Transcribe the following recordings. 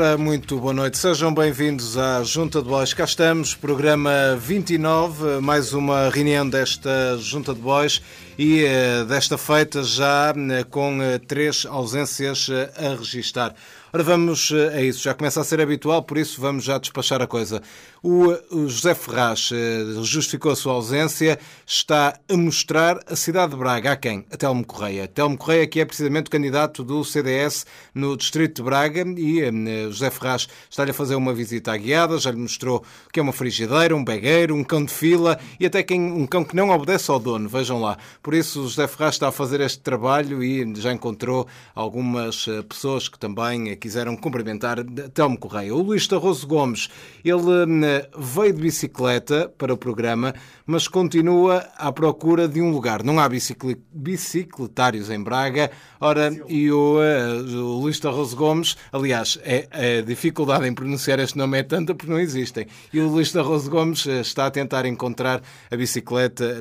Ora, muito boa noite. Sejam bem-vindos à Junta de Bois. Cá estamos, programa 29, mais uma reunião desta Junta de Bois e eh, desta feita já eh, com eh, três ausências a registar. Ora, vamos a isso. Já começa a ser habitual, por isso vamos já despachar a coisa. O José Ferraz justificou a sua ausência, está a mostrar a cidade de Braga. A quem? A Telmo Correia. Telmo Correia, que é precisamente o candidato do CDS no Distrito de Braga, e José Ferraz está-lhe a fazer uma visita à guiada, já lhe mostrou que é uma frigideira, um begueiro, um cão de fila e até quem, um cão que não obedece ao dono. Vejam lá. Por isso, José Ferraz está a fazer este trabalho e já encontrou algumas eh, pessoas que também quiseram cumprimentar Telmo Correia. O Luís Tarroso Gomes, ele eh, veio de bicicleta para o programa, mas continua à procura de um lugar. Não há bicicletários em Braga. Ora, e o, eh, o Luís Tarroso Gomes, aliás, é, a dificuldade em pronunciar este nome é tanta porque não existem. E o Luís Tarroso Gomes está a tentar encontrar a bicicleta,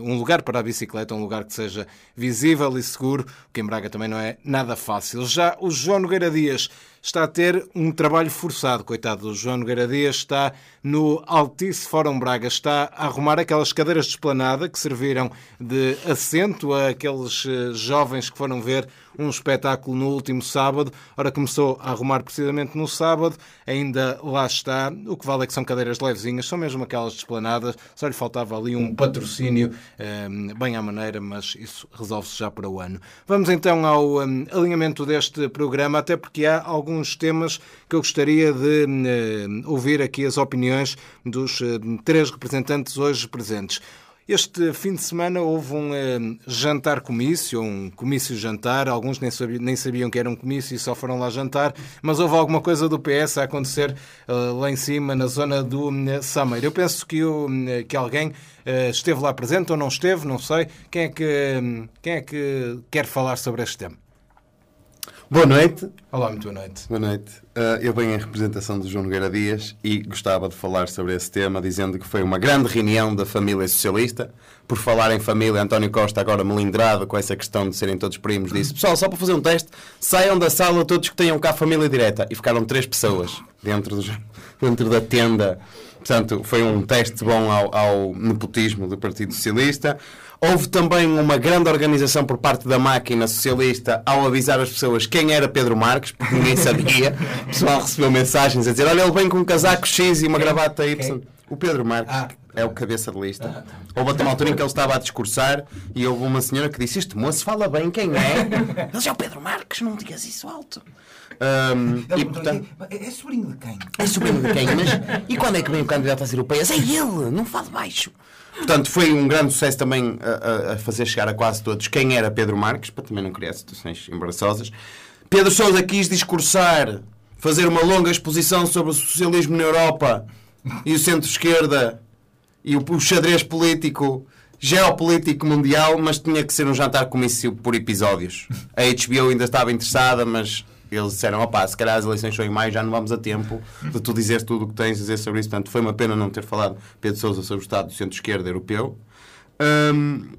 um lugar para a bicicleta um lugar que seja visível e seguro, que em Braga também não é nada fácil. Já o João Nogueira Dias está a ter um trabalho forçado, coitado. O João Nogueira Dias está no Altice Fórum Braga, está a arrumar aquelas cadeiras de esplanada que serviram de assento a aqueles eh, jovens que foram ver um espetáculo no último sábado. Ora, começou a arrumar precisamente no sábado, ainda lá está. O que vale é que são cadeiras levezinhas, são mesmo aquelas desplanadas, só lhe faltava ali um patrocínio eh, bem à maneira, mas isso resolve-se já para o ano. Vamos então ao um, alinhamento deste programa, até porque há alguns temas que eu gostaria de uh, ouvir aqui as opiniões dos três representantes hoje presentes. Este fim de semana houve um eh, jantar-comício, um comício-jantar. Alguns nem sabiam, nem sabiam que era um comício e só foram lá jantar, mas houve alguma coisa do PS a acontecer uh, lá em cima, na zona do uh, Sameiro. Eu penso que, uh, que alguém esteve lá presente ou não esteve, não sei. Quem é que, quem é que quer falar sobre este tema? Boa noite. Olá, muito boa noite. Boa noite. Uh, eu venho em representação do João Nogueira Dias e gostava de falar sobre esse tema, dizendo que foi uma grande reunião da família socialista. Por falar em família, António Costa, agora melindrado com essa questão de serem todos primos, disse: Pessoal, só para fazer um teste, saiam da sala todos que tenham cá família direta. E ficaram três pessoas dentro, do, dentro da tenda. Portanto, foi um teste bom ao, ao nepotismo do Partido Socialista. Houve também uma grande organização por parte da máquina socialista ao avisar as pessoas quem era Pedro Marques, porque ninguém sabia. O pessoal recebeu mensagens a dizer: Olha, ele vem com um casaco X e uma gravata Y. O Pedro Marques ah, é o cabeça de lista. Houve até uma altura em que ele estava a discursar e houve uma senhora que disse: Este moço fala bem, quem é? Ele já é o Pedro Marques, não digas isso alto. Um, e, portanto, é, é sobrinho de quem? É sobrinho de quem? Mas e quando é que vem o candidato às europeias? É ele, não fala baixo. Portanto, foi um grande sucesso também a, a, fazer chegar a quase todos quem era Pedro Marques, para também não criar situações embaraçosas. Pedro Sousa quis discursar, fazer uma longa exposição sobre o socialismo na Europa e o centro-esquerda e o, o xadrez político geopolítico mundial, mas tinha que ser um jantar comício por episódios. A HBO ainda estava interessada, mas eles disseram, opá, se calhar as eleições são em maio, já não vamos a tempo de tu dizer tudo o que tens a dizer sobre isso. Portanto, foi uma pena não ter falado Pedro Sousa sobre o Estado do Centro-Esquerda Europeu. Hum,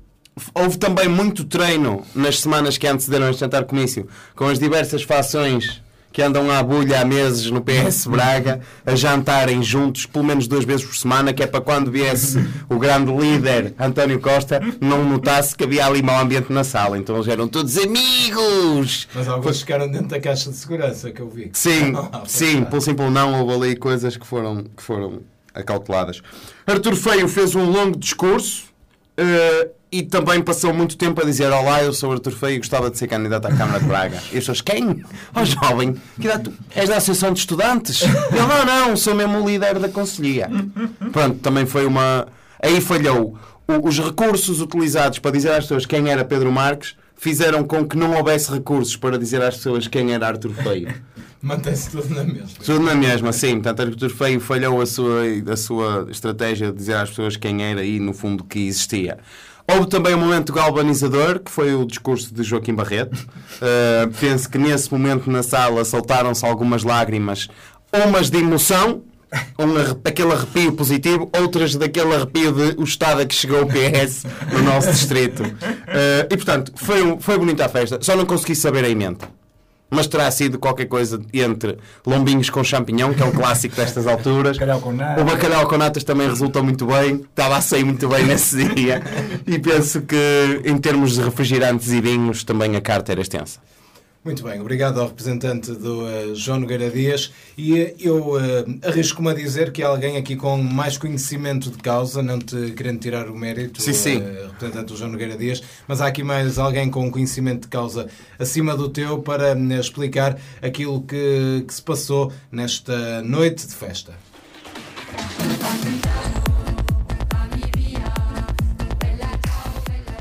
houve também muito treino nas semanas que antecederam este jantar comício, com as diversas fações que andam à bulha há meses no PS Braga a jantarem juntos pelo menos duas vezes por semana, que é para quando viesse o grande líder António Costa não notasse que havia ali mau ambiente na sala. Então eles eram todos amigos. Mas alguns ficaram dentro da caixa de segurança que eu vi. Sim, sim, pelo simples não houve ali coisas que foram, que foram acauteladas. Artur Feio fez um longo discurso. Uh, e também passou muito tempo a dizer Olá, eu sou Artur Feio e gostava de ser candidato à Câmara de Braga. E as pessoas, quem? Ó oh, jovem, que idade tu? És da Associação de Estudantes? Ele, não, não, sou mesmo o líder da Conselhia. Pronto, também foi uma... Aí falhou. O, os recursos utilizados para dizer às pessoas quem era Pedro Marques fizeram com que não houvesse recursos para dizer às pessoas quem era Artur Feio. Mantém-se tudo na mesma. Tudo na mesma, sim. Portanto, Artur Feio falhou a sua, a sua estratégia de dizer às pessoas quem era e, no fundo, que existia. Houve também um momento galvanizador, que foi o discurso de Joaquim Barreto. Uh, penso que nesse momento na sala soltaram-se algumas lágrimas, umas de emoção, um, aquele arrepio positivo, outras daquele arrepio de o estado a que chegou o PS no nosso distrito. Uh, e portanto, foi, foi bonita a festa, só não consegui saber a emenda. mas terá sido qualquer coisa entre lombinhos com champignon, que é um clássico destas alturas. Bacalhau. O bacalhau com natas também resultou muito bem, estava a sair muito bem nesse dia. E penso que, em termos de refrigerantes e vinhos, também a carta era extensa. Muito bem, obrigado ao representante do uh, João Nogueira Dias. E uh, eu uh, arrisco-me a dizer que há alguém aqui com mais conhecimento de causa, não te querendo tirar o mérito, sim, sim. representante do João Nogueira Dias, mas há aqui mais alguém com conhecimento de causa acima do teu para explicar aquilo que, que se passou nesta noite de festa.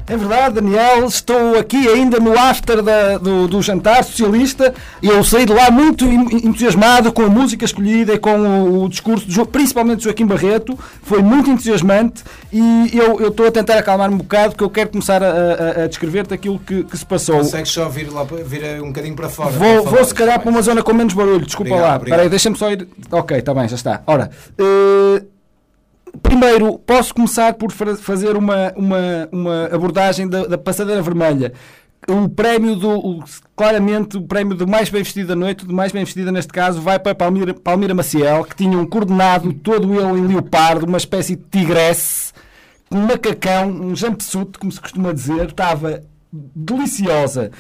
É verdade, Daniel, estou aqui ainda no after da, do, do, jantar socialista e eu saí de lá muito entusiasmado com a música escolhida e com o, o discurso, de, principalmente de Joaquim Barreto, foi muito entusiasmante e eu, eu estou a tentar acalmar-me um bocado porque eu quero começar a, a, a descrever-te aquilo que, que, se passou. Consegues só vir, lá, vir um bocadinho para fora? Vou, vou se calhar para uma zona com menos barulho, desculpa obrigado, lá. Espera aí, deixa-me só ir... Ok, está bem, já está. Ora... Uh primeiro, posso começar por fazer uma, uma, uma abordagem da, da passadeira vermelha. O prémio do. Claramente, o prémio do mais bem vestido da noite, do mais bem vestida neste caso, vai para Palmira, Palmira Maciel, que tinha um coordenado todo ele em leopardo, uma espécie de tigresse, um macacão, um jumpsuit, como se costuma dizer, estava deliciosa.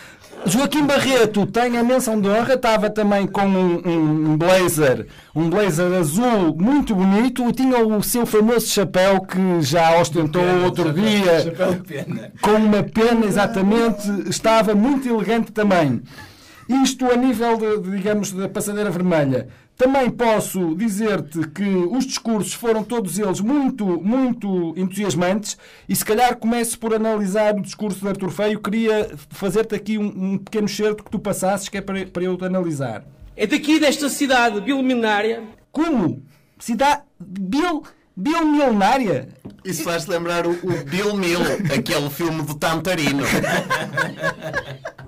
Joaquim Barreto tem a menção de honra, estava também com um, um, blazer, um blazer azul muito bonito e tinha o seu famoso chapéu que já ostentou pena, outro chapéu, dia, chapéu de pena. com uma pena exatamente, estava muito elegante também. Isto a nível, de, digamos, da passadeira vermelha. Também posso dizer-te que os discursos foram todos eles muito, muito entusiasmantes e se calhar começo por analisar o discurso de Artur Feio. Queria fazer-te aqui um, um, pequeno certo que tu passasses, que é para, para eu te analisar. É daqui desta cidade bilionária. Como? Cidade bil, bilmilionária? Isso faz lembrar o, o Bill Mill, aquele filme do Tantarino.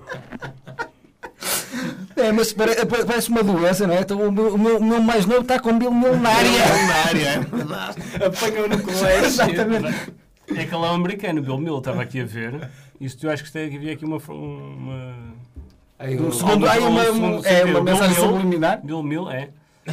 É, mas parece uma doença, não é? Então, o, meu, o, meu, o meu mais novo está com bilionária. Bilionária, é Apanhou no colégio. Exatamente. É aquele é um americano, Bill Mill, estava aqui a ver. Isto eu acho que havia aqui uma. uma... Aí, um segundo, aí uma, uma, é, uma mensagem subliminar? Bill Mill, é.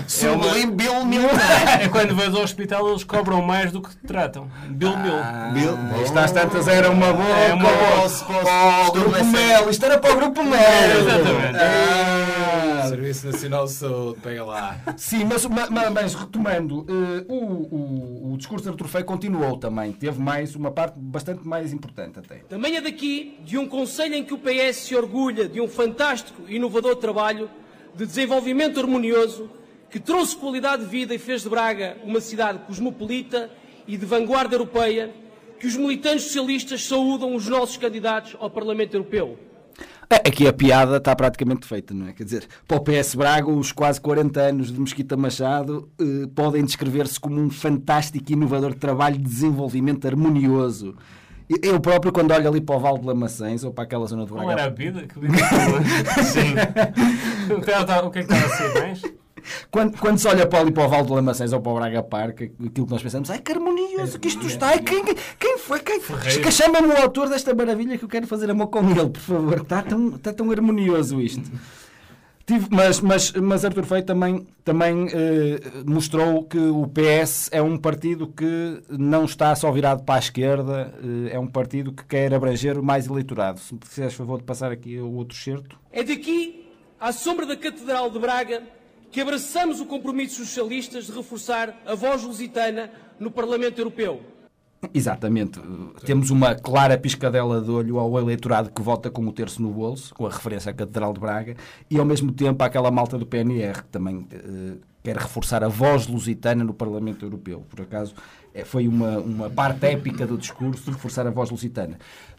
Sublime é Bill Mill. É quando vais ao hospital eles cobram mais do que te tratam. Bill Mill. Ah, Bill. Isto às tantas era uma boa. É uma boa. Para o Grupo Mel. Isto era para o Grupo Mel. Exatamente. Ah, Serviço Nacional de Saúde, pega lá. Sim, mas, mas, mas retomando, uh, o, o, o discurso de Artur Feio continuou também. Teve mais uma parte bastante mais importante até. Também é daqui de um conselho em que o PS se orgulha de um fantástico e inovador trabalho de desenvolvimento harmonioso que trouxe qualidade de vida e fez de Braga uma cidade cosmopolita e de vanguarda europeia, que os militantes socialistas saúdam os nossos candidatos ao Parlamento Europeu. É, aqui a piada está praticamente feita, não é? Quer dizer, para o PS Braga, os quase 40 anos de Mesquita Machado eh, podem descrever-se como um fantástico e inovador trabalho de desenvolvimento harmonioso. Eu próprio, quando olho ali para o Val de Lamaçães ou para aquela zona de Braga. Não era a vida? Que Sim. o que é que estava a ser mais? Quando, quando se olha para ali para o Val de Lamaçães ou para o Braga Park, aquilo que nós pensamos, ai que harmonioso que isto está, quem, quem foi? Quem, que chama-me o autor desta maravilha que eu quero fazer amor com ele, por favor, está tão, está tão harmonioso isto. Tive, mas, mas, mas Arthur Feio também, também eh, mostrou que o PS é um partido que não está só virado para a esquerda, eh, é um partido que quer abranger mais eleitorado. Se me fizeres favor de passar aqui o outro certo. É daqui, à sombra da Catedral de Braga, que abraçamos o compromisso socialistas de reforçar a voz lusitana no Parlamento Europeu. Exatamente. Temos uma clara piscadela de olho ao eleitorado que vota com o terço no bolso, com a referência à Catedral de Braga, e ao mesmo tempo àquela malta do PNR, que também eh, quer reforçar a voz lusitana no Parlamento Europeu. Por acaso, foi uma, uma parte épica do discurso reforçar a voz lusitana.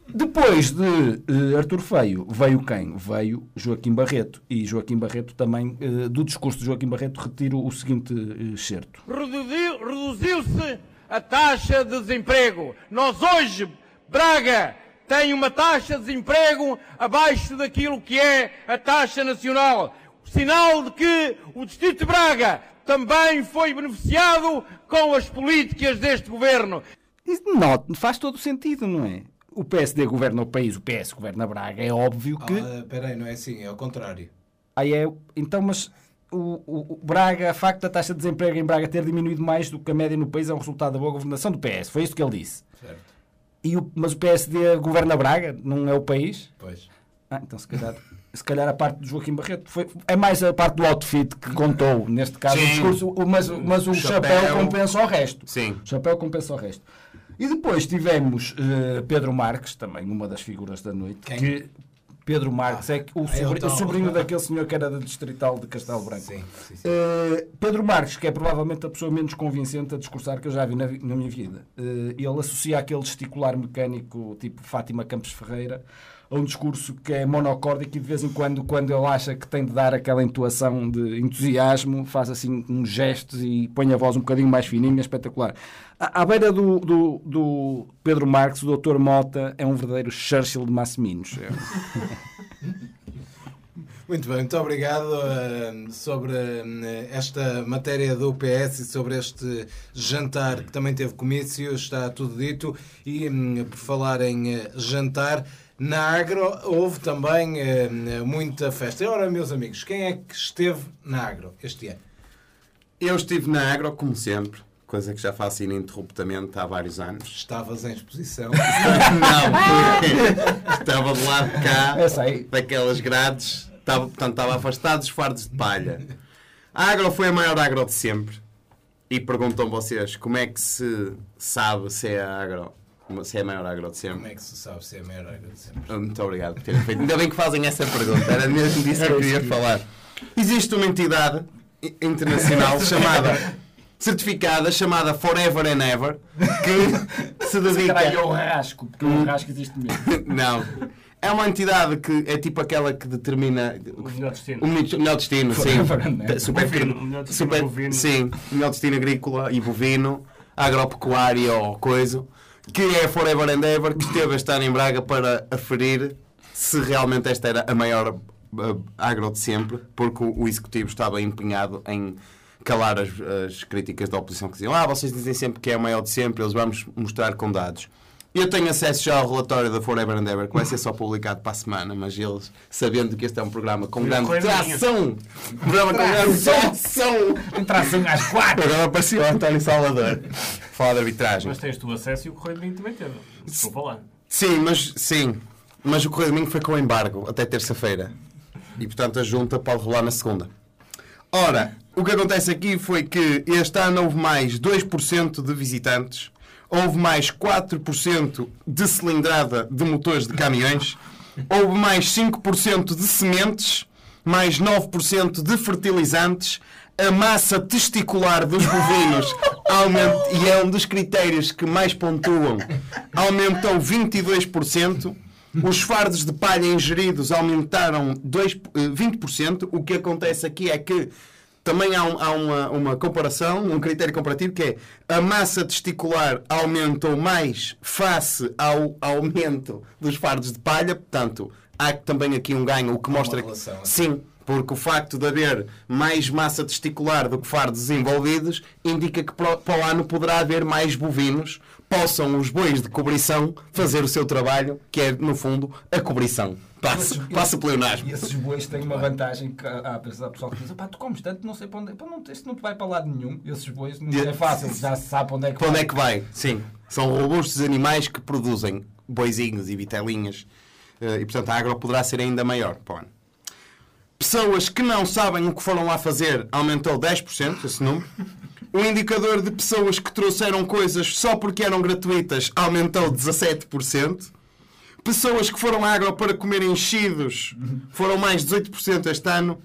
Depois de uh, Artur Feio, veio quem? Veio Joaquim Barreto. E Joaquim Barreto também, uh, do discurso de Joaquim Barreto, retiro o seguinte uh, certo. Reduziu-se a taxa de desemprego. Nós hoje, Braga, tem uma taxa de desemprego abaixo daquilo que é a taxa nacional. Sinal de que o Distrito de Braga também foi beneficiado com as políticas deste governo. Não, faz todo sentido, não é? o PSD governa o país, o PS governa Braga, é óbvio que. Ah, espera aí, não é assim, é ao contrário. Aí é, então, mas o, o, o Braga, a facto da taxa de desemprego em Braga ter diminuído mais do que a média no país é um resultado da boa governação do PS. Foi isso que ele disse. Certo. E o, mas o PSD governa Braga, não é o país? Pois. Ah, então se calhar, se calhar a parte do Joaquim Barreto foi, é mais a parte do outfit que contou, neste caso, o Sim. discurso, o- mas, mas o chapéu, Chapéu. compensa o resto. Sim. O chapéu compensa o resto. E depois tivemos eh, Pedro Marques, também uma das figuras da noite. Quem? Que Pedro Marques é que o, é o sobrinho, tal. o sobrinho daquele senhor que era da Distrital de Castelo Branco. Sim, sim, sim. Eh, Pedro Marques, que é provavelmente a pessoa menos convincente a discursar que eu já vi na, vi- na minha vida. Eh, ele associa aquele gesticular mecânico tipo Fátima Campos Ferreira a um discurso que é monocórdico e de vez em quando, quando ele acha que tem de dar aquela entoação de entusiasmo, faz assim uns gestos e põe a voz um bocadinho mais fininha, espetacular. À beira do, do, do Pedro Marques, o Dr. Mota é um verdadeiro Churchill de Massiminos. É- Muito bem, muito obrigado eh, sobre eh, esta matéria do PS e sobre este jantar que também teve comício, está tudo dito. E hum, por falar em eh, jantar, na Agro houve também eh, muita festa. E ora, meus amigos, quem é que esteve na Agro este ano? Eu estive na Agro, como sempre, coisa que já faço ininterruptamente há vários anos. Estavas em exposição. Não, estava do lado de cá, daquelas grades, estava, portanto, estava afastado dos fardos de palha. A Agro foi a maior Agro de sempre. E perguntam vocês como é que se sabe se é a Agro, se é a maior Agro de Como sempre. é que se sabe se é a maior Agro de sempre? Muito obrigado por terem feito. Ainda bem que fazem essa pergunta. Era mesmo disso que eu queria falar. Existe uma entidade internacional chamada, certificada, chamada Forever and Ever, que se dedica. Caralho, é o rasco, porque o rasco existe mesmo. Não. É uma entidade que é tipo aquela que determina O melhor destino. o melhor o melhor destino, sim. Super, Bovino, o melhor destino super, bovino. sim, o melhor destino agrícola e bovino, agropecuária ou coisa, que é Forever and Ever, que esteve a estar em Braga para aferir se realmente esta era a maior uh, agro de sempre, porque o, o executivo estava empenhado em calar as, as críticas da oposição que diziam ah, vocês dizem sempre que é a maior de sempre, eles vamos mostrar com dados. Eu tenho acesso já ao relatório da Forever and Ever, que vai ser só publicado para a semana, mas eles, sabendo que este é um programa com grande tração, um programa com grande tração, Tração às quatro. agora apareceu o António Salvador, falar de arbitragem. Mas tens tu acesso e o Correio de Vinho também teve. Desculpa lá. Sim, mas sim. Mas o Correio de Minho foi com embargo até terça-feira. E portanto a junta pode rolar na segunda. Ora, o que acontece aqui foi que este ano houve mais 2% de visitantes, houve mais 4% de cilindrada de motores de caminhões, houve mais 5% de sementes, mais 9% de fertilizantes, a massa testicular dos bovinos aumenta, e é um dos critérios que mais pontuam, aumentou 22%. Os fardos de palha ingeridos aumentaram 2, eh, 20%. O que acontece aqui é que também há, um- há uma, uma comparação, um critério comparativo que é a massa testicular aumentou mais face ao aumento dos fardos de palha. Portanto, há também aqui um ganho, o que mostra que é? sim, porque o facto de haver mais massa testicular do que fardos desenvolvidos indica que para o ano poderá haver mais bovinos, possam os bois de cobrição fazer o seu trabalho, que é, no fundo, a cobrição. Passe, passe o pleonasmo. E esses bois têm uma vantagem que há, há pessoal que diz: pá, tu comes tanto, não sei para onde. Pá, não, isto não te vai para lado nenhum. Esses bois não é fácil, já se sabe para onde é que Para onde vai. é que vai? Sim. São robustos animais que produzem boizinhos e vitelinhas. Eh, E, portanto, a agro poderá ser ainda maior para o ano. Pessoas que não sabem o que foram lá fazer aumentou 10%, esse número. O indicador de pessoas que trouxeram coisas só porque eram gratuitas aumentou 17%. Pessoas que foram à agro para comer enchidos foram mais 18% este ano.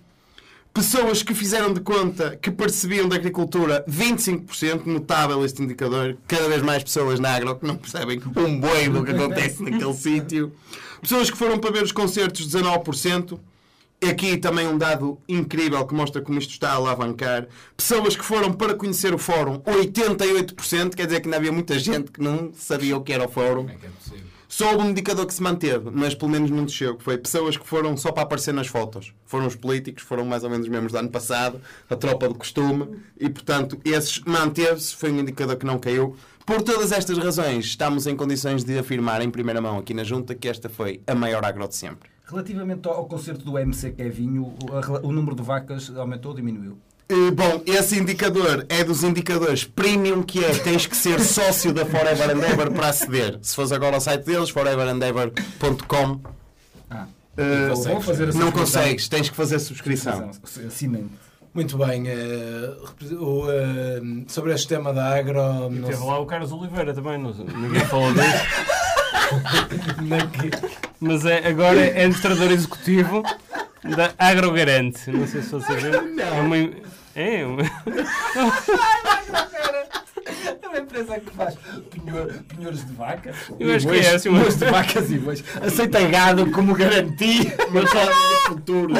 Pessoas que fizeram de conta que percebiam da agricultura 25%, notável este indicador. Cada vez mais pessoas na agro que não percebem um boi do que acontece naquele sítio. Pessoas que foram para ver os concertos 19%. Aqui também um dado incrível que mostra como isto está a alavancar. Pessoas que foram para conhecer o fórum, 88%, quer dizer que ainda havia muita gente que não sabia o que era o fórum. Como é que é possível? Só houve um indicador que se manteve, mas pelo menos não desceu, que foi pessoas que foram só para aparecer nas fotos. Foram os políticos, foram mais ou menos os mesmos do ano passado, a tropa de costume, e portanto esses manteve-se, foi um indicador que não caiu. Por todas estas razões, estamos em condições de afirmar em primeira mão aqui na Junta que esta foi a maior agro de sempre. Relativamente ao, concerto do MC Kevinho, o número de vacas aumentou ou diminuiu? Eh, Bom, esse indicador é dos indicadores premium que é tens que ser sócio da Forever and Ever para aceder. Se fores agora ao site deles, foreverandever.com, Ah, fazer a não consegues, tens que fazer subscrição. Assinem. Muito bem. o, eh, sobre este tema da agro. E não teve lá o Carlos Oliveira também, não, ninguém falou disso. Mas é, agora é administrador executivo da Agrogarante. Não sei se você viu. É uma. É, uma- É uma empresa que faz pinhores de vacas. Eu acho que é assim Pinhores de vacas e bois. Aceita gado como garantia. Mas só no futuro.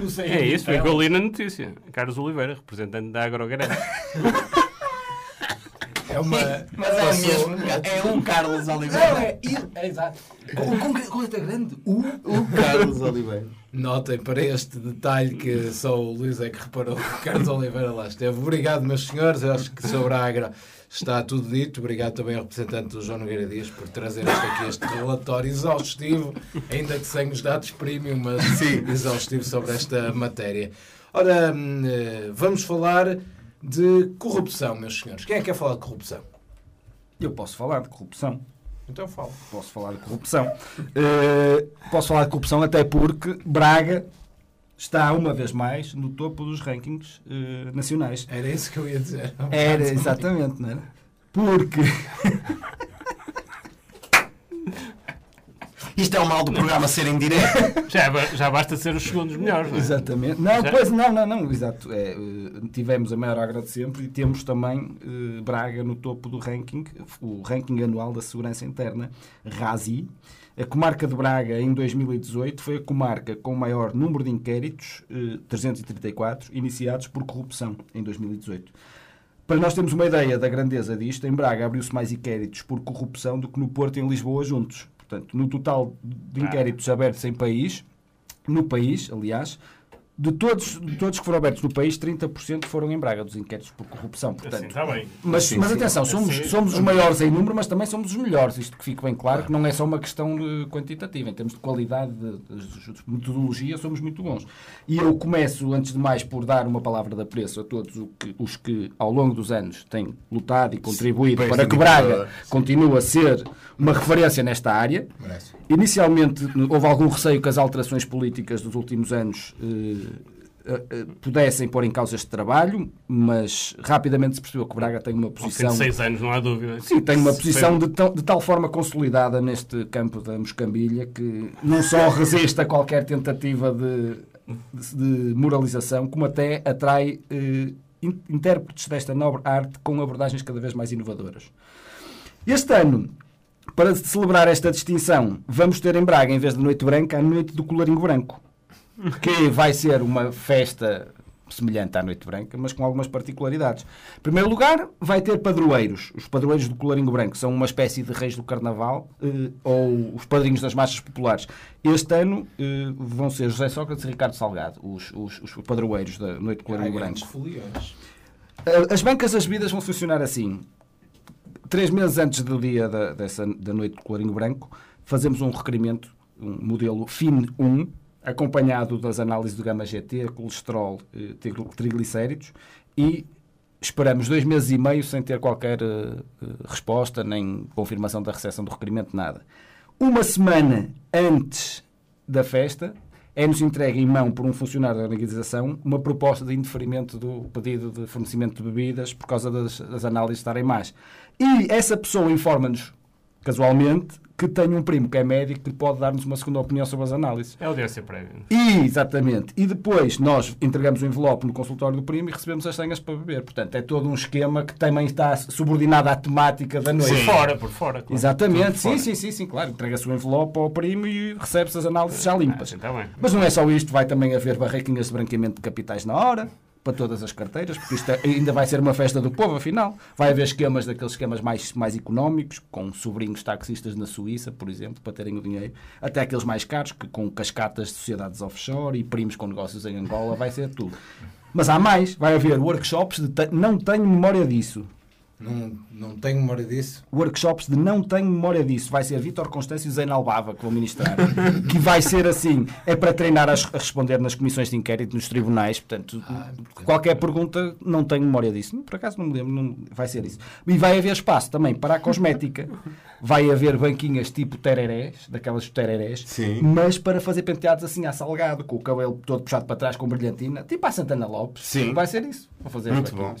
Não sei. é isso, foi que eu li na notícia. Carlos Oliveira, representante da Agrogarante. É uma. Mas é passou- mesmo, é um Carlos Não, Oliveira. é, é exato. Com, com, com letra grande. U. O Carlos Oliveira. Notem para este detalhe que só o Luís é que reparou que o Carlos Oliveira lá esteve. Obrigado, meus senhores. Eu acho que sobre a Agra está tudo dito. Obrigado também ao representante do João Nogueira Dias por trazer este aqui este relatório exaustivo, ainda que sem os dados premium, mas exaustivo sobre esta matéria. Ora, hum, eh, vamos falar de corrupção, meus senhores. Quem é que quer falar de corrupção? Eu posso falar de corrupção. Então fala. Posso falar de corrupção. Eh, posso falar de corrupção até porque Braga está, uma vez mais, no topo dos rankings eh, nacionais. Era isso que eu ia dizer. Era, exatamente, não era? Porque. Isto é o mal do programa ser em direto. Já, já basta ser os segundos melhores, não é? Exatamente. Não, Já? pois não, não, não, exato. É, eh, tivemos a maior agra de sempre e temos também eh, Braga no topo do ranking, o ranking anual da segurança interna, RASI. A comarca de Braga, em 2018, foi a comarca com o maior número de inquéritos, eh, 334, iniciados por corrupção em 2018. Para nós termos uma ideia da grandeza disto, em Braga abriu-se mais inquéritos por corrupção do que no Porto e em Lisboa juntos. Portanto, no total de inquéritos abertos em país, no país, aliás, de todos, de todos que foram abertos no país, 30% foram em Braga, dos inquéritos por corrupção. Portanto, Assim, está bem. mas, Sim, mas sim. atenção, somos, Assim- somos os maiores em número, mas também somos os melhores. Isto que fique bem claro, que não é só uma questão de quantitativa. Em termos de qualidade, de, de- de metodologia, somos muito bons. E eu começo, antes de mais, por dar uma palavra de apreço a todos que- os que, ao longo dos anos, têm lutado e contribuído Sim, para que Braga indicador. continue a ser uma referência nesta área. Merece. Inicialmente houve algum receio que as alterações políticas dos últimos anos eh, pudessem pôr em causa este trabalho, mas rapidamente se percebeu que Braga tem uma posição. de seis anos, não há dúvida. Sim, tem uma posição de, de tal forma consolidada neste campo da moscambilha que não só resiste a qualquer tentativa de, de- moralização, como até atrai eh, in- intérpretes desta nobre arte com abordagens cada vez mais inovadoras. Este ano, para celebrar esta distinção, vamos ter em Braga, em vez de Noite Branca, a Noite do Colarinho Branco, que vai ser uma festa semelhante à Noite Branca, mas com algumas particularidades. Em primeiro lugar, vai ter padroeiros. Os padroeiros do Colarinho Branco são uma espécie de reis do Carnaval eh, ou os padrinhos das marchas populares. Este ano eh, vão ser José Sócrates e Ricardo Salgado, os, os, os padroeiros da Noite do Colarinho Branco. Grandes foliões. Uh, As bancas das bebidas vão funcionar assim. Três meses antes do dia da, dessa, da noite do Colarinho Branco, fazemos um requerimento, um modelo FIN 1, acompanhado das análises do gama GT, colesterol, eh, tri- triglicéridos, e esperamos dois meses e meio sem ter qualquer eh, eh, resposta, nem confirmação da recepção do requerimento, nada. Uma semana antes da festa, é-nos entregue em mão por um funcionário da organização uma proposta de indeferimento do pedido de fornecimento de bebidas por causa das, das análises estarem más. E essa pessoa informa-nos, casualmente, que tem um primo que é médico que pode dar-nos uma segunda opinião sobre as análises. É audiência prévia. E, exatamente. E depois nós entregamos o envelope no consultório do primo e recebemos as senhas para beber. Portanto, é todo um esquema que também está subordinado à temática da noite. Por fora, por fora. claro. Exatamente, Tudo sim, fora. sim, sim, sim, claro. Entrega-se o envelope ao primo e recebe-se as análises já Ah, limpas. assim está bem. Mas não é só isto, vai também haver barraquinhas de branqueamento de capitais na hora, para todas as carteiras, porque isto é- ainda vai ser uma festa do povo, afinal. Vai haver esquemas daqueles esquemas mais, mais económicos, com sobrinhos taxistas na Suíça, por exemplo, para terem o dinheiro, até aqueles mais caros, que com cascatas de sociedades offshore e primos com negócios em Angola, vai ser tudo. Mas há mais, vai haver workshops te- Não tenho memória disso. Não, não tenho memória disso. Workshops de não tenho memória disso. Vai ser Vítor Constâncio e Zé Albava que vão ministrar. que vai ser assim. É para treinar a, responder nas comissões de inquérito, nos tribunais. Portanto, ah, qualquer pergunta, não tenho memória disso. Por acaso não me lembro. Não, vai ser isso. E vai haver espaço também para a cosmética. Vai haver banquinhas tipo tererés, daquelas tererés, Sim. mas para fazer penteados assim a salgado, com o cabelo todo puxado para trás com brilhantina, tipo a Santana Lopes. Sim. Vai ser isso. Vou fazer Muito bom.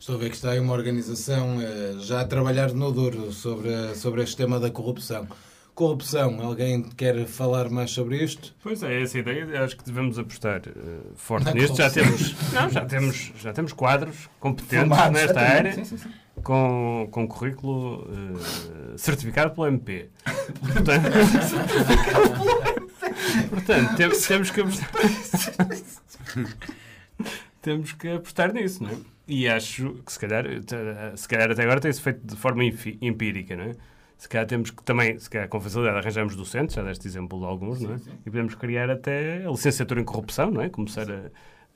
Estou a ver que está aí uma organização uh, já a trabalhar no duro sobre, sobre este tema da corrupção. Corrupção, alguém quer falar mais sobre isto? Pois é, essa ideia, acho que devemos apostar uh, forte Na nisto. Já temos, não, já temos, já temos quadros competentes Formados, nesta área. Sim, sim, sim. Com, com currículo uh, certificado pelo MP. Portanto, portanto temos, temos que apostar. Temos que apostar nisso, não é? E acho que se calhar, se calhar até agora tem-se feito de forma empírica, não é? Se calhar temos que também, se calhar com facilidade arranjamos docentes, já deste exemplo de alguns, sim, não é? Sim. E podemos criar até a licenciatura em corrupção, não é? Começar a,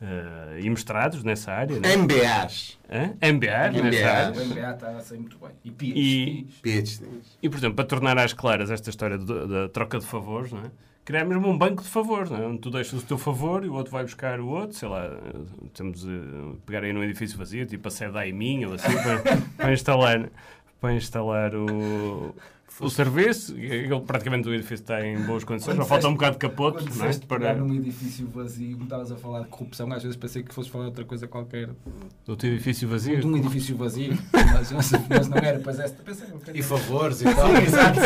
uh, e mestrados nessa área. Não é? MBAs. Hã? MBAs, MBAs. O MBA está a sair muito bem. E PhDs. E, PhDs. E, por exemplo, para tornar às claras esta história da troca de favores, não é? Criar mesmo um banco de favores, não é? onde tu deixas o teu favor e o outro vai buscar o outro, sei lá, temos uh, pegar aí num edifício vazio, tipo a sede da Aimin ou assim, para, para, instalar, para instalar o, o serviço, ele, praticamente o edifício está em boas condições, só falta um bocado de capote. Quando não é? para... num edifício vazio, me estavas a falar de corrupção, às vezes pensei que fosse falar de outra coisa qualquer. Do teu edifício vazio? De um edifício vazio, mas, mas não era, pois esta, pensei, E favores e tal. Exato,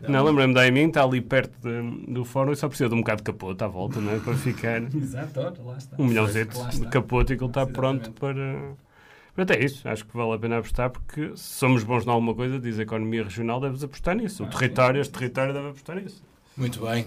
não, lembro-me da Aimin, está ali perto de, do fórum e só precisa de um bocado de capote à volta, não é? Para ficar. Exato, lá está. Um milhãozito de capote e que ele está pronto para. Portanto, é isso. Acho que vale a pena apostar porque se somos bons em alguma coisa, diz a economia regional, deves apostar nisso. O território, este território deve apostar nisso. Muito bem.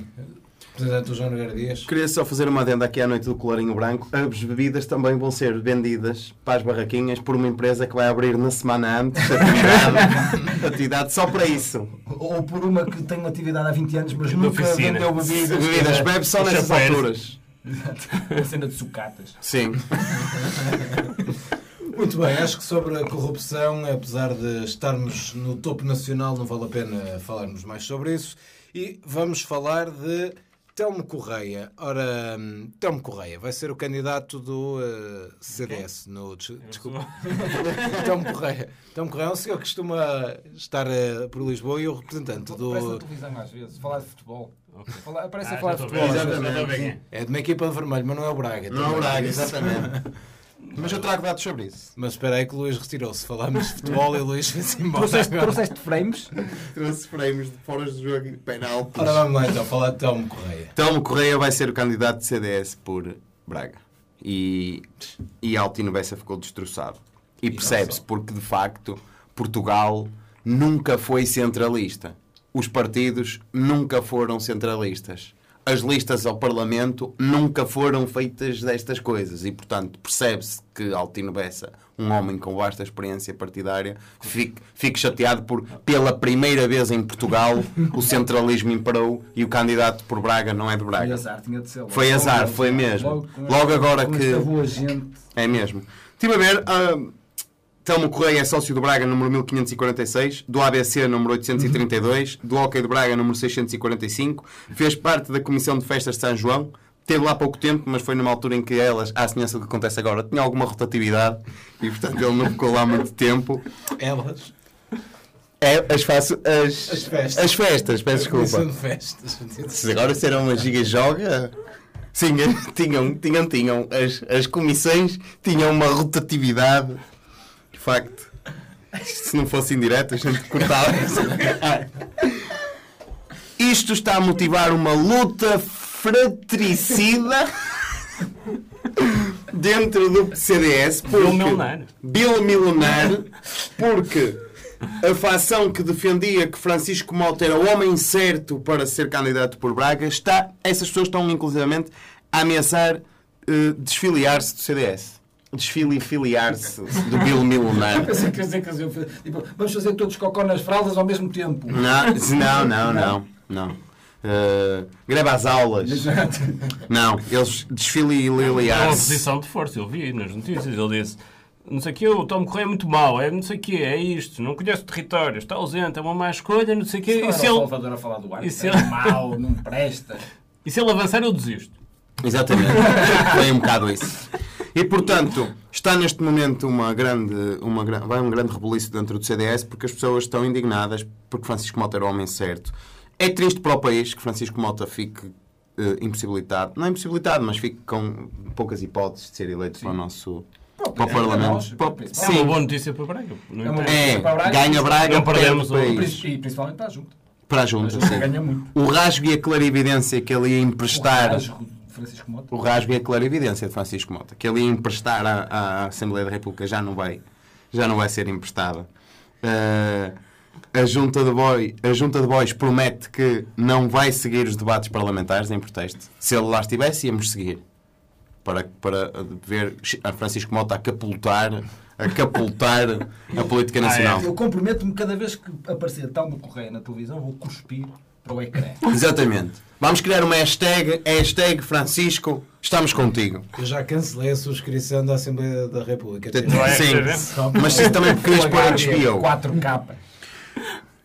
Representante João Nogueira Dias. Queria só fazer uma adenda aqui à noite do colorinho branco. As bebidas também vão ser vendidas para as barraquinhas por uma empresa que vai abrir na semana antes atividade, atividade só para isso. Ou por uma que tem atividade há 20 anos, mas nunca oficina. vendeu bebidas. Bebidas, bebe só nessas alturas. Exato. Uma cena de sucatas. Sim. Muito bem, acho que sobre a corrupção, apesar de estarmos no topo nacional, não vale a pena falarmos mais sobre isso. E vamos falar de Telmo Correia. Ora, hum, Telmo Correia vai ser o candidato do uh, CDS. No, des, desculpa. Telmo Correia. Telmo Correia é um senhor que costuma estar uh, por Lisboa e o representante do. Parece na televisão às vezes, falar de futebol. Okay. Fala, parece ah, a falar de futebol. Exatamente. É de uma equipa de vermelho, mas não é o Braga. Não é o Braga, exatamente. Mas eu trago dados sobre isso. Mas espera aí que o Luís retirou-se. Falámos de futebol e o Luís fez embora. Trouxeste, trouxeste frames? Trouxe frames de fora do jogo e penal. Ora vamos lá então falar de Telmo Correia. Telmo Correia vai ser o candidato de CDS por Braga. E, e Altino Bessa ficou destroçado. E percebe-se porque, de facto, Portugal nunca foi centralista. Os partidos nunca foram centralistas as listas ao Parlamento nunca foram feitas destas coisas e, portanto, percebe-se que Altino Bessa, um homem com vasta experiência partidária, fique, fique chateado por, pela primeira vez em Portugal, o centralismo imperou e o candidato por Braga não é de Braga. Foi azar, tinha de ser. Foi azar, foi mesmo. Logo, logo agora que. É mesmo. Estive a ver. Uh, Telmo Correia é sócio do Braga, número 1546, do ABC, número 832, do Hockey de Braga, número 645, fez parte da Comissão de Festas de São João, teve lá pouco tempo, mas foi numa altura em que elas, à semelhança do que acontece agora, tinha alguma rotatividade e, portanto, ele não ficou lá muito tempo. Elas? É, as faço. As, as festas. As festas, peço desculpa. De festas. Se agora serão uma giga-joga. Sim, tinham, tinham, tinham. As, as comissões tinham uma rotatividade facto. Se não fosse indireto, a gente cortava. Isto está a motivar uma luta fratricida dentro do CDS. Porque, Bill Milenar. Porque a facção que defendia que Francisco Mota era o homem certo para ser candidato por Braga, está, essas pessoas estão inclusivamente a ameaçar uh, desfiliar-se do CDS desfile e filiar-se do Bill Milenar. Pensei que dizer que tipo, vamos fazer todos cocó nas fraldas ao mesmo tempo. Não, não, não, não. não. Uh, greve às aulas. Não, eles desfile e liliar. É uma posição de força, eu vi nas notícias. Ele disse: não sei o que, o Tom Correia é muito mau, é não sei o que, é isto, não conhece o território, está ausente, é uma má escolha, não sei o que. E se ele, Salvador a falar do ar, e se é ele- mau, não presta. e se ele avançar, eu desisto. Exatamente. Foi um bocado isso. E portanto, está neste momento uma grande, uma, vai um grande rebuliço dentro do CDS porque as pessoas estão indignadas porque Francisco Mota era o homem certo. É triste para o país que Francisco Mota fique eh, impossibilitado, não impossibilitado, mas fique com poucas hipóteses de ser eleito para o nosso para o para Parlamento. Para o- para o É Sim. uma boa notícia para Braga. não É. É, Para Braga, ganha Braga, não perdemos perde o país. E principalmente está junto. Para a junta, Junta sim. ganha muito. O rasgo e a clarividência que ele ia emprestar. O rasgo Francisco Mota. O rasgo e a clarividência de Francisco Mota, que ele ia emprestar à, à Assembleia da República, já não vai, já não vai ser emprestada. Eh, a, junta de Bois, a Junta de Bois promete que não vai seguir os debates parlamentares em protesto. Se ele lá estivesse, íamos seguir. Para, para ver a Francisco Mota a capultar, a capultar a política nacional. Eu comprometo-me cada vez que aparecer tal no correio na televisão, vou cuspir para o ecrã. Exatamente. Vamos criar uma hashtag, hashtag Francisco, estamos contigo. Eu já cancelei a subscrição da Assembleia da República. Sim, mas sim, também porque querias pôr a desviou. 4K.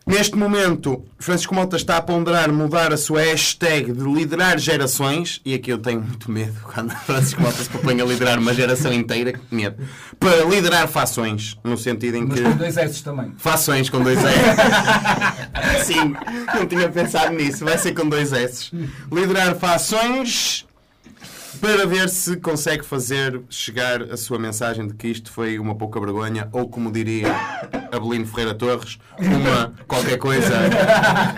Neste momento, Francisco Mota está a ponderar mudar a sua hashtag de liderar gerações, e aqui eu tenho muito medo quando Francisco Mota se propõe a liderar uma geração inteira, medo, para liderar fações, no sentido em Mas que. com dois S também. Fações com dois S. Sim, não tinha pensado nisso, vai ser com dois S. Liderar fações para ver se consegue fazer chegar a sua mensagem de que isto foi uma pouca vergonha, ou como diria Abelino Ferreira Torres, uma qualquer coisa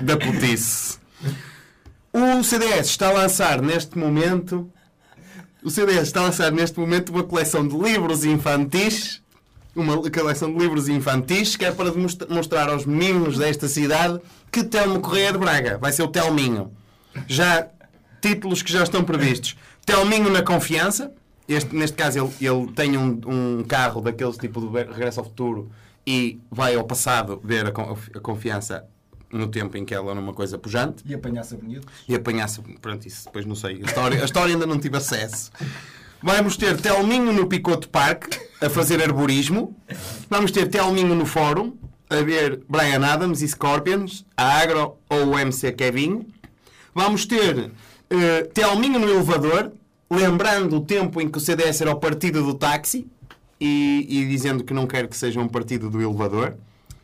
da putice. O CDS está a lançar neste momento. O CDS está a lançar neste momento uma coleção de livros infantis. Uma coleção de livros infantis que é para mostrar aos meninos desta cidade que Telmo Correia de Braga vai ser o Telminho. Já títulos que já estão previstos. Telminho na confiança. Este, neste caso, ele, ele tem um, um carro daqueles tipo de regresso ao futuro e vai ao passado ver a, a confiança no tempo em que ela era uma coisa pujante E apanhar-se bonito. e apanhasse. Pronto, isso depois não sei. A história, a história ainda não tive acesso. Vamos ter Telminho no Picote Park a fazer arborismo. Vamos ter Telminho no Fórum a ver Brian Adams e Scorpions, a Agro ou o MC Kevin. Vamos ter eh, Telminho no elevador, lembrando o tempo em que o CDS era o partido do táxi e, e dizendo que não quer que seja um partido do elevador.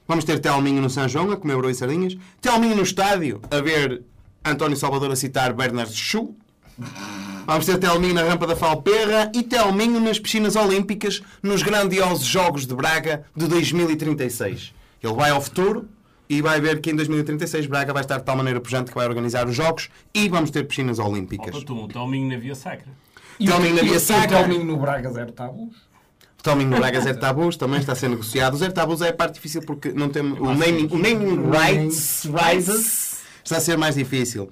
Vamos ter Telminho no São João a comer broa e sardinhas. Telminho no estádio a ver António Salvador a citar Bernard Shaw. Vamos ter Telminho na rampa da Falperra e Telminho nas piscinas olímpicas nos grandiosos Jogos de Braga de 2036. Ele vai ao futuro e vai ver que em 2036 Braga vai estar de tal maneira pujante que vai organizar os Jogos e vamos ter piscinas olímpicas. Falta tu, o Tominho na Via Sacra. Telminho na E Via o Sacra. Telminho no Braga zero tabus. Telminho no Braga Zero Tabus também está a ser negociado. O Zero Tabus é a parte difícil porque não temos o naming, o naming rights, rights está a ser mais difícil.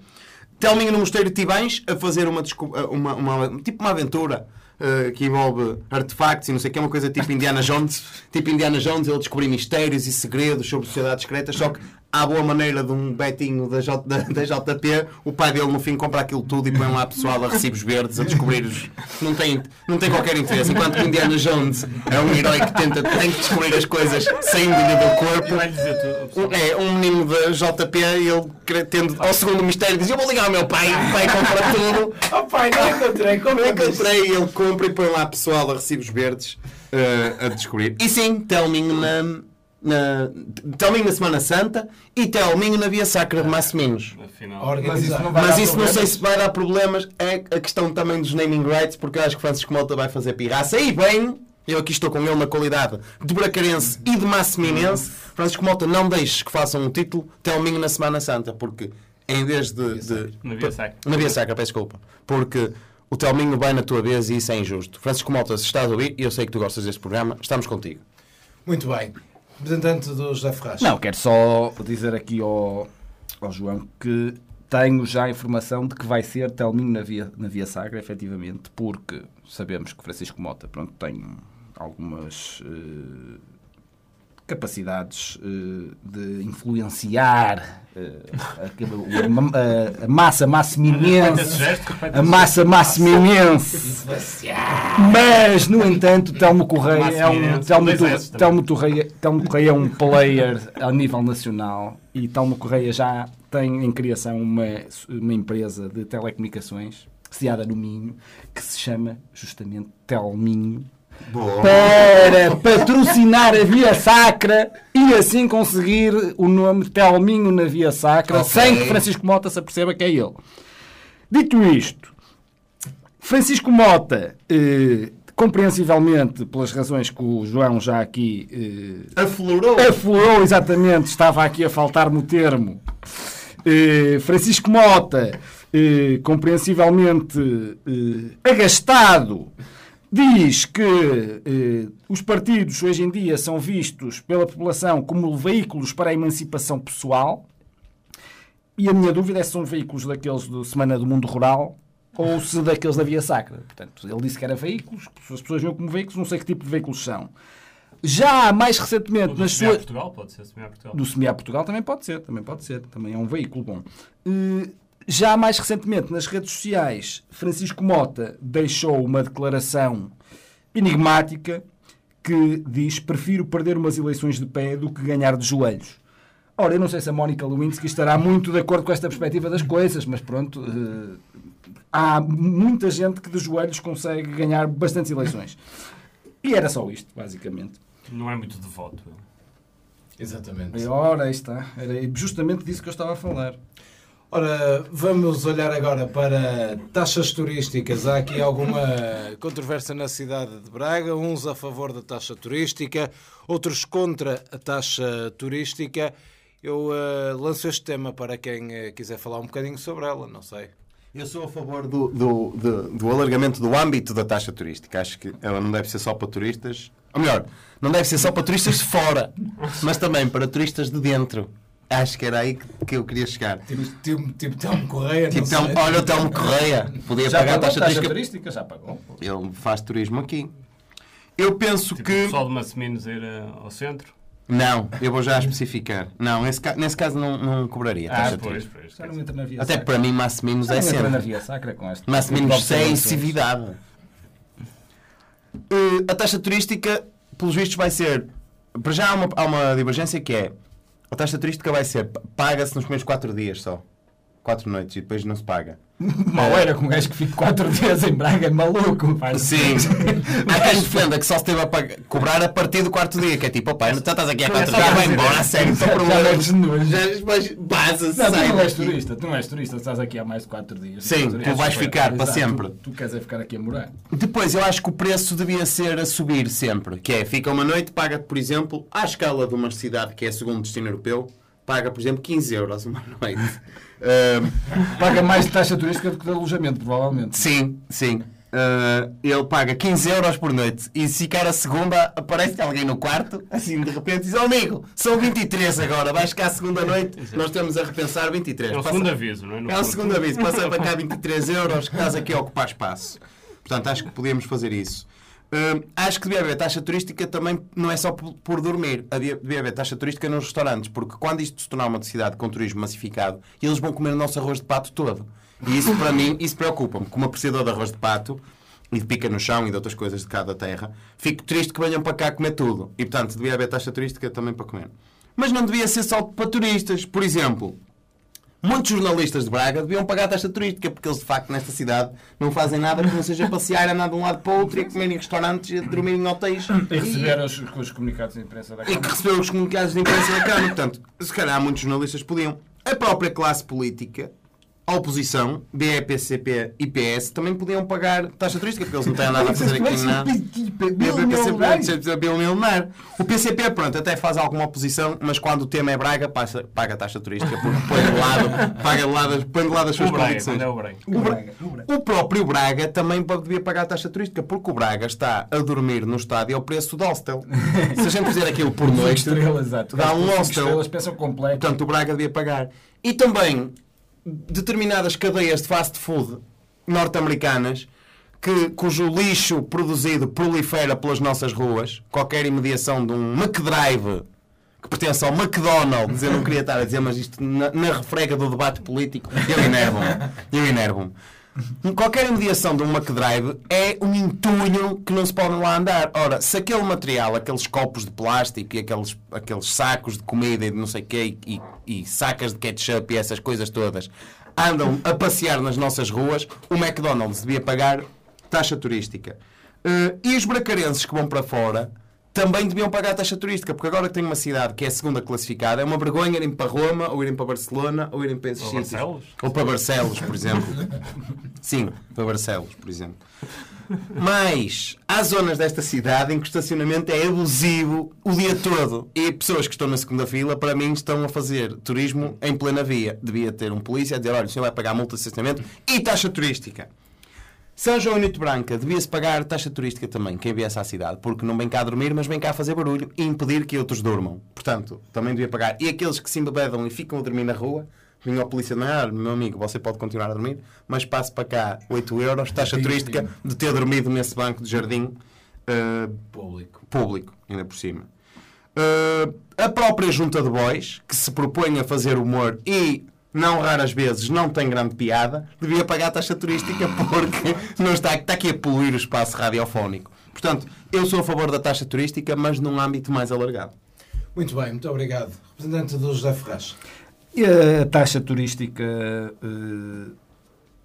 Telminho no Mosteiro de Tibães a fazer uma, uma, uma- tipo uma aventura eh, que envolve artefactos e não sei o que, é uma coisa tipo Indiana Jones. Tipo Indiana Jones, ele descobrir mistérios e segredos sobre sociedades secretas, só que à boa maneira de um betinho da, J, da, da JP, o pai dele no fim compra aquilo tudo e põe lá pessoal a recibos verdes a descobrir os. Não tem, não tem qualquer interesse. Enquanto que Indiana Jones é um herói que tenta, tem que descobrir as coisas saindo-lhe do corpo. Um- É, um menino da JP e ele tendo ao segundo mistério diz: Eu vou ligar ao meu pai, o pai compra tudo. Oh pai, não encontrei. Como Eu encontrei e ele compra e põe lá pessoal a recibos verdes eh, a descobrir. E sim, Telminho na, na, Telminho na Semana Santa e Telminho na Via Sacra de Massimins. Afinal. Mas isso não vai Mas dar isso não sei problemas. se vai dar problemas. É a questão também dos naming rights, porque eu acho que Francisco Mota vai fazer pirraça. E bem, eu aqui estou com ele na qualidade de bracarense e de massiminense. Francisco Mota, não deixes que façam um título Telminho na Semana Santa, porque em vez de. de Na Via Sacra. na Via Sacra, peço desculpa. Porque o Telminho vai na tua vez e isso é injusto. Francisco Mota, se estás a ouvir, e eu sei que tu gostas deste programa, estamos contigo. Muito bem. Representante do José Ferraz. Não, quero só dizer aqui ao, ao João que tenho já a informação de que vai ser Telminho na Via, na via Sagra, efetivamente, porque sabemos que Francisco Mota pronto, tem algumas eh, capacidades eh, de influenciar a, a, a massa massiminense, a massa massiminense. Mas, no entanto, Telmo Correia é um, Telmo, Telmo, Correia, Telmo Correia é um player a nível nacional e Telmo Correia já tem em criação uma, uma empresa de telecomunicações sediada no Minho que se chama justamente Telminho Boa. para patrocinar a Via Sacra e assim conseguir o nome Telminho na Via Sacra okay. sem que Francisco Mota se aperceba que é ele. Dito isto, Francisco Mota, eh, compreensivelmente, pelas razões que o João já aqui eh, aflorou. aflorou, exatamente, estava aqui a faltar-me o termo. Eh, Francisco Mota, eh, compreensivelmente eh, agastado diz que eh, os partidos hoje em dia são vistos pela população como veículos para a emancipação pessoal. E a minha dúvida é se são veículos daqueles do Semana do Mundo Rural ou se daqueles da Via Sacra. Portanto, ele disse que era veículos, as pessoas viam como veículos, não sei que tipo de veículos são. Já mais recentemente nas suas. Portugal pode ser, Portugal. Do Semiar Portugal também pode ser, também pode ser, também é um veículo bom. Uh, já mais recentemente, nas redes sociais, Francisco Mota deixou uma declaração enigmática que diz: Prefiro perder umas eleições de pé do que ganhar de joelhos. Ora, eu não sei se a Mónica Lewinsky estará muito de acordo com esta perspectiva das coisas, mas pronto, uh, há muita gente que de joelhos consegue ganhar bastantes eleições. E era só isto, basicamente. Não é muito devoto. Exatamente. ora, aí está. Era justamente disso que eu estava a falar. Ora, vamos olhar agora para taxas turísticas. Há aqui alguma controvérsia na cidade de Braga, uns a favor da taxa turística, outros contra a taxa turística. Eu uh, lanço este tema para quem uh, quiser falar um bocadinho sobre ela, não sei. Eu sou a favor do, do, do, do, alargamento do âmbito da taxa turística. Acho que ela não deve ser só para turistas. Ou melhor, não deve ser só para turistas de fora, mas também para turistas de dentro. Acho que era aí que, eu queria chegar. Tipo, tipo, tipo Telmo Correia. Tipo, telmo, olha o Telmo Correia. Podia já pagar a taxa, taxa turística. Já pagou. Ele faz turismo aqui. Eu penso tipo, que. O pessoal de Massiminos ir eh, ao centro? Não, eu vou já especificar. Não, nesse, nesse caso não, não cobraria ah, pois, pois, Já não entra na via Até para mim Massiminos é sempre. na via sacra com este. Massiminos é incisividade. Uh, a taxa turística, pelos vistos, vai ser. Para já há uma, há uma divergência que é a taxa turística vai ser paga-se nos primeiros 4 dias só. 4 noites e depois não se paga. Mal era com um gajo que fica 4 dias em Braga, é maluco. Faz Sim. Há quem defenda que só se teve a pagar, cobrar a partir do quarto dia, que é tipo, opa, não estás aqui há 4 dias, vai embora, a sério, só problemas. Já base Não, tu não és turista, tu não és turista, estás aqui há mais de 4 dias. Sim, tu vais ficar para sempre. Tu, queres é ficar aqui a morar. Depois, eu acho que o preço devia ser a subir sempre, que é, fica uma noite, paga, por exemplo, à escala de uma cidade que é segundo destino europeu, paga, por exemplo, 15 euros uma noite. Uh, paga mais de taxa turística do que de alojamento, provavelmente. Sim, sim. Uh, ele paga 15 euros por noite e se ficar a segunda aparece alguém no quarto, assim de repente diz: oh, amigo, são 23 agora, vais ficar a segunda noite, nós estamos a repensar 23. É o segundo aviso, não é? No é o segundo aviso, passa para cá 23 euros que estás aqui a ocupar espaço. Portanto, acho que podíamos fazer isso. Uh, acho que devia haver taxa turística também, não é só por, por dormir, devia haver taxa turística nos restaurantes, porque quando isto se tornar uma cidade com turismo massificado, eles vão comer o nosso arroz de pato todo. E isso para mim, isso preocupa-me. Como apreciador de arroz de pato e de pica no chão e de outras coisas de cada terra, fico triste que venham para cá comer tudo. E portanto, devia haver taxa turística também para comer. Mas não devia ser só para turistas. Por exemplo, Muitos jornalistas de Braga deviam pagar a taxa turística, porque eles de facto nesta cidade não fazem nada que não seja passear, andar de um lado para o outro e comer em restaurantes e dormir em hotéis. E receber os, os comunicados de imprensa da Câmara. E que receber os comunicados de imprensa da Câmara. Portanto, se calhar muitos jornalistas podiam. A própria classe política a oposição, BEPCP e PS, também podiam pagar taxa turística, porque eles não têm nada a fazer aqui na. Milenar. O PCP, pronto, até faz alguma oposição, mas quando o tema é Braga, passa, paga taxa turística, porque põe de lado, paga de lado, põe de lado as suas condições. É o, Braga. O, Braga. o próprio Braga também devia pagar taxa turística, porque o Braga está a dormir no estádio ao preço do hostel. Se a gente fizer aquilo por noite, dá um hostel. Portanto, o Braga devia pagar. E também determinadas cadeias de fast food norte-americanas que, cujo lixo produzido prolifera pelas nossas ruas, qualquer imediação de um McDrive que pertence ao McDonald's, eu não queria estar a dizer, mas isto na, na refrega do debate político, eu enervo-me. Eu enervo-me. Qualquer mediação de um McDrive é um entulho que não se pode lá andar. Ora, se aquele material, aqueles copos de plástico e aqueles, aqueles sacos de comida e de não sei o quê, e, e sacas de ketchup e essas coisas todas, andam a passear nas nossas ruas, o McDonald's devia pagar taxa turística. Uh, e os bracarenses que vão para fora também deviam pagar a taxa turística, porque agora que tem uma cidade que é a segunda classificada, é uma vergonha irem para Roma, ou irem para Barcelona, ou irem para esses sítios. Ou para Barcelos, por exemplo. Sim, para Barcelos, por exemplo. Mas há zonas desta cidade em que o estacionamento é abusivo o dia todo. E pessoas que estão na segunda fila, para mim, estão a fazer turismo em plena via. Devia ter um polícia a dizer: olha, o senhor vai pagar multa de estacionamento e taxa turística. São João e Branca devia-se pagar taxa turística também, quem viesse à cidade, porque não vem cá dormir, mas vem cá fazer barulho e impedir que outros durmam. Portanto, também devia pagar. E aqueles que se embebedam e ficam a dormir na rua, vinha a polícia, não é, meu amigo, você pode continuar a dormir, mas passe para cá 8 euros, taxa turística de ter dormido nesse banco de jardim uh, público. público, ainda por cima. Uh, a própria junta de bois, que se propõe a fazer humor e não raras vezes não tem grande piada, devia pagar a taxa turística porque não está, está aqui a poluir o espaço radiofónico. Portanto, eu sou a favor da taxa turística, mas num âmbito mais alargado. Muito bem, muito obrigado. Representante do José Ferraz. A taxa turística uh,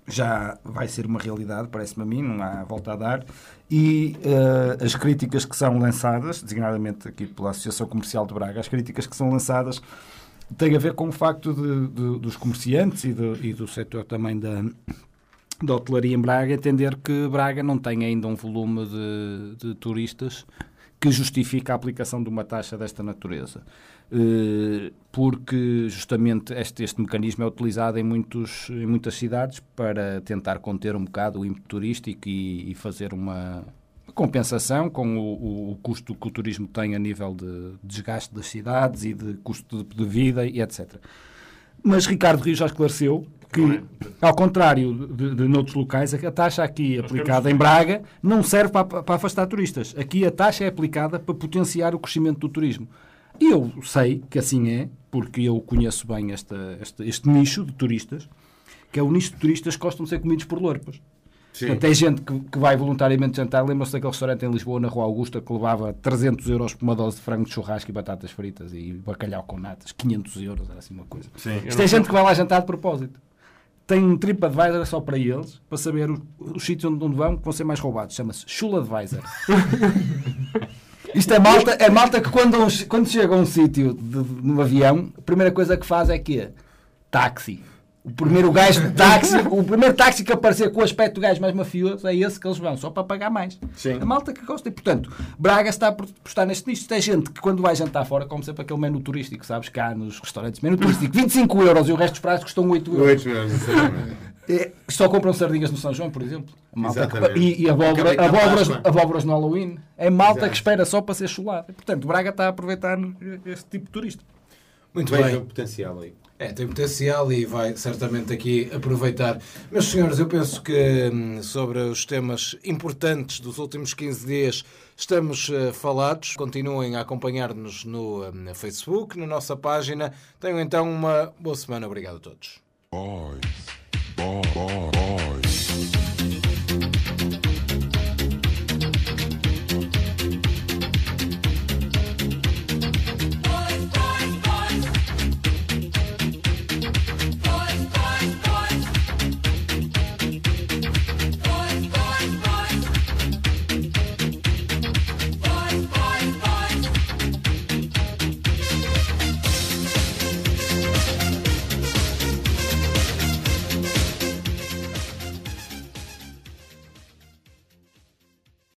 já vai ser uma realidade, parece-me a mim, não há volta a dar. E uh, as críticas que são lançadas, designadamente aqui pela Associação Comercial de Braga, as críticas que são lançadas tem a ver com o facto de, de, dos comerciantes e do, e do setor também da, da hotelaria em Braga entender que Braga não tem ainda um volume de, de turistas que justifica a aplicação de uma taxa desta natureza. Eh, porque justamente este, este mecanismo é utilizado em, muitos, em muitas cidades para tentar conter um bocado o ímpeto turístico e, e fazer uma, compensação com o, o, custo que o turismo tem a nível de desgaste das cidades e de custo de, de vida e etc. Mas Ricardo Rio já esclareceu que, ao contrário de, de noutros locais, a taxa aqui aplicada em Braga não serve para, para afastar turistas. Aqui a taxa é aplicada para potenciar o crescimento do turismo. E eu sei que assim é, porque eu conheço bem esta, este, este nicho de turistas, que é o nicho de turistas que gostam de ser comidos por lorpas. Portanto, tem gente que, que vai voluntariamente jantar. Lembram-se daquele restaurante em Lisboa, na Rua Augusta, que levava 300 euros por uma dose de frango de churrasco e batatas fritas e bacalhau com natas. 500 euros, era assim uma coisa. Sim, Isto é gente que vai lá jantar de propósito. Tem um TripAdvisor só para eles, para saber os, os sítios onde, vão que vão ser mais roubados. Chama-se Chuladvisor. Isto é malta, é malta que quando, quando chega a um sítio no avião, a primeira coisa que faz é que táxi. O primeiro gajo de táxi, o primeiro táxi que aparecer com o aspecto do gajo mais mafioso é esse que eles vão, só para pagar mais. Sim. A malta que gosta. E, portanto, Braga está a postar neste nicho. Tem gente que, quando vai jantar fora, come sempre aquele menu turístico, sabes? Cá nos restaurantes, menu turístico, 25 euros e o resto dos pratos custam 8 euros. 8 euros, é, só compram sardinhas no São João, por exemplo. Que, e, e abóbora, abóboras, abóboras no Halloween. É malta Exato. que espera só para ser chulada. Portanto, Braga está a aproveitar este tipo de turista. Muito bem. o potencial aí. É, tem potencial e vai certamente aqui aproveitar. Meus senhores, eu penso que hum, sobre os temas importantes dos últimos 15 dias estamos uh, falados. Continuem a acompanhar-nos no um, Facebook, na nossa página. Tenham então uma boa semana. Obrigado a todos. Boys. Boys. Boys.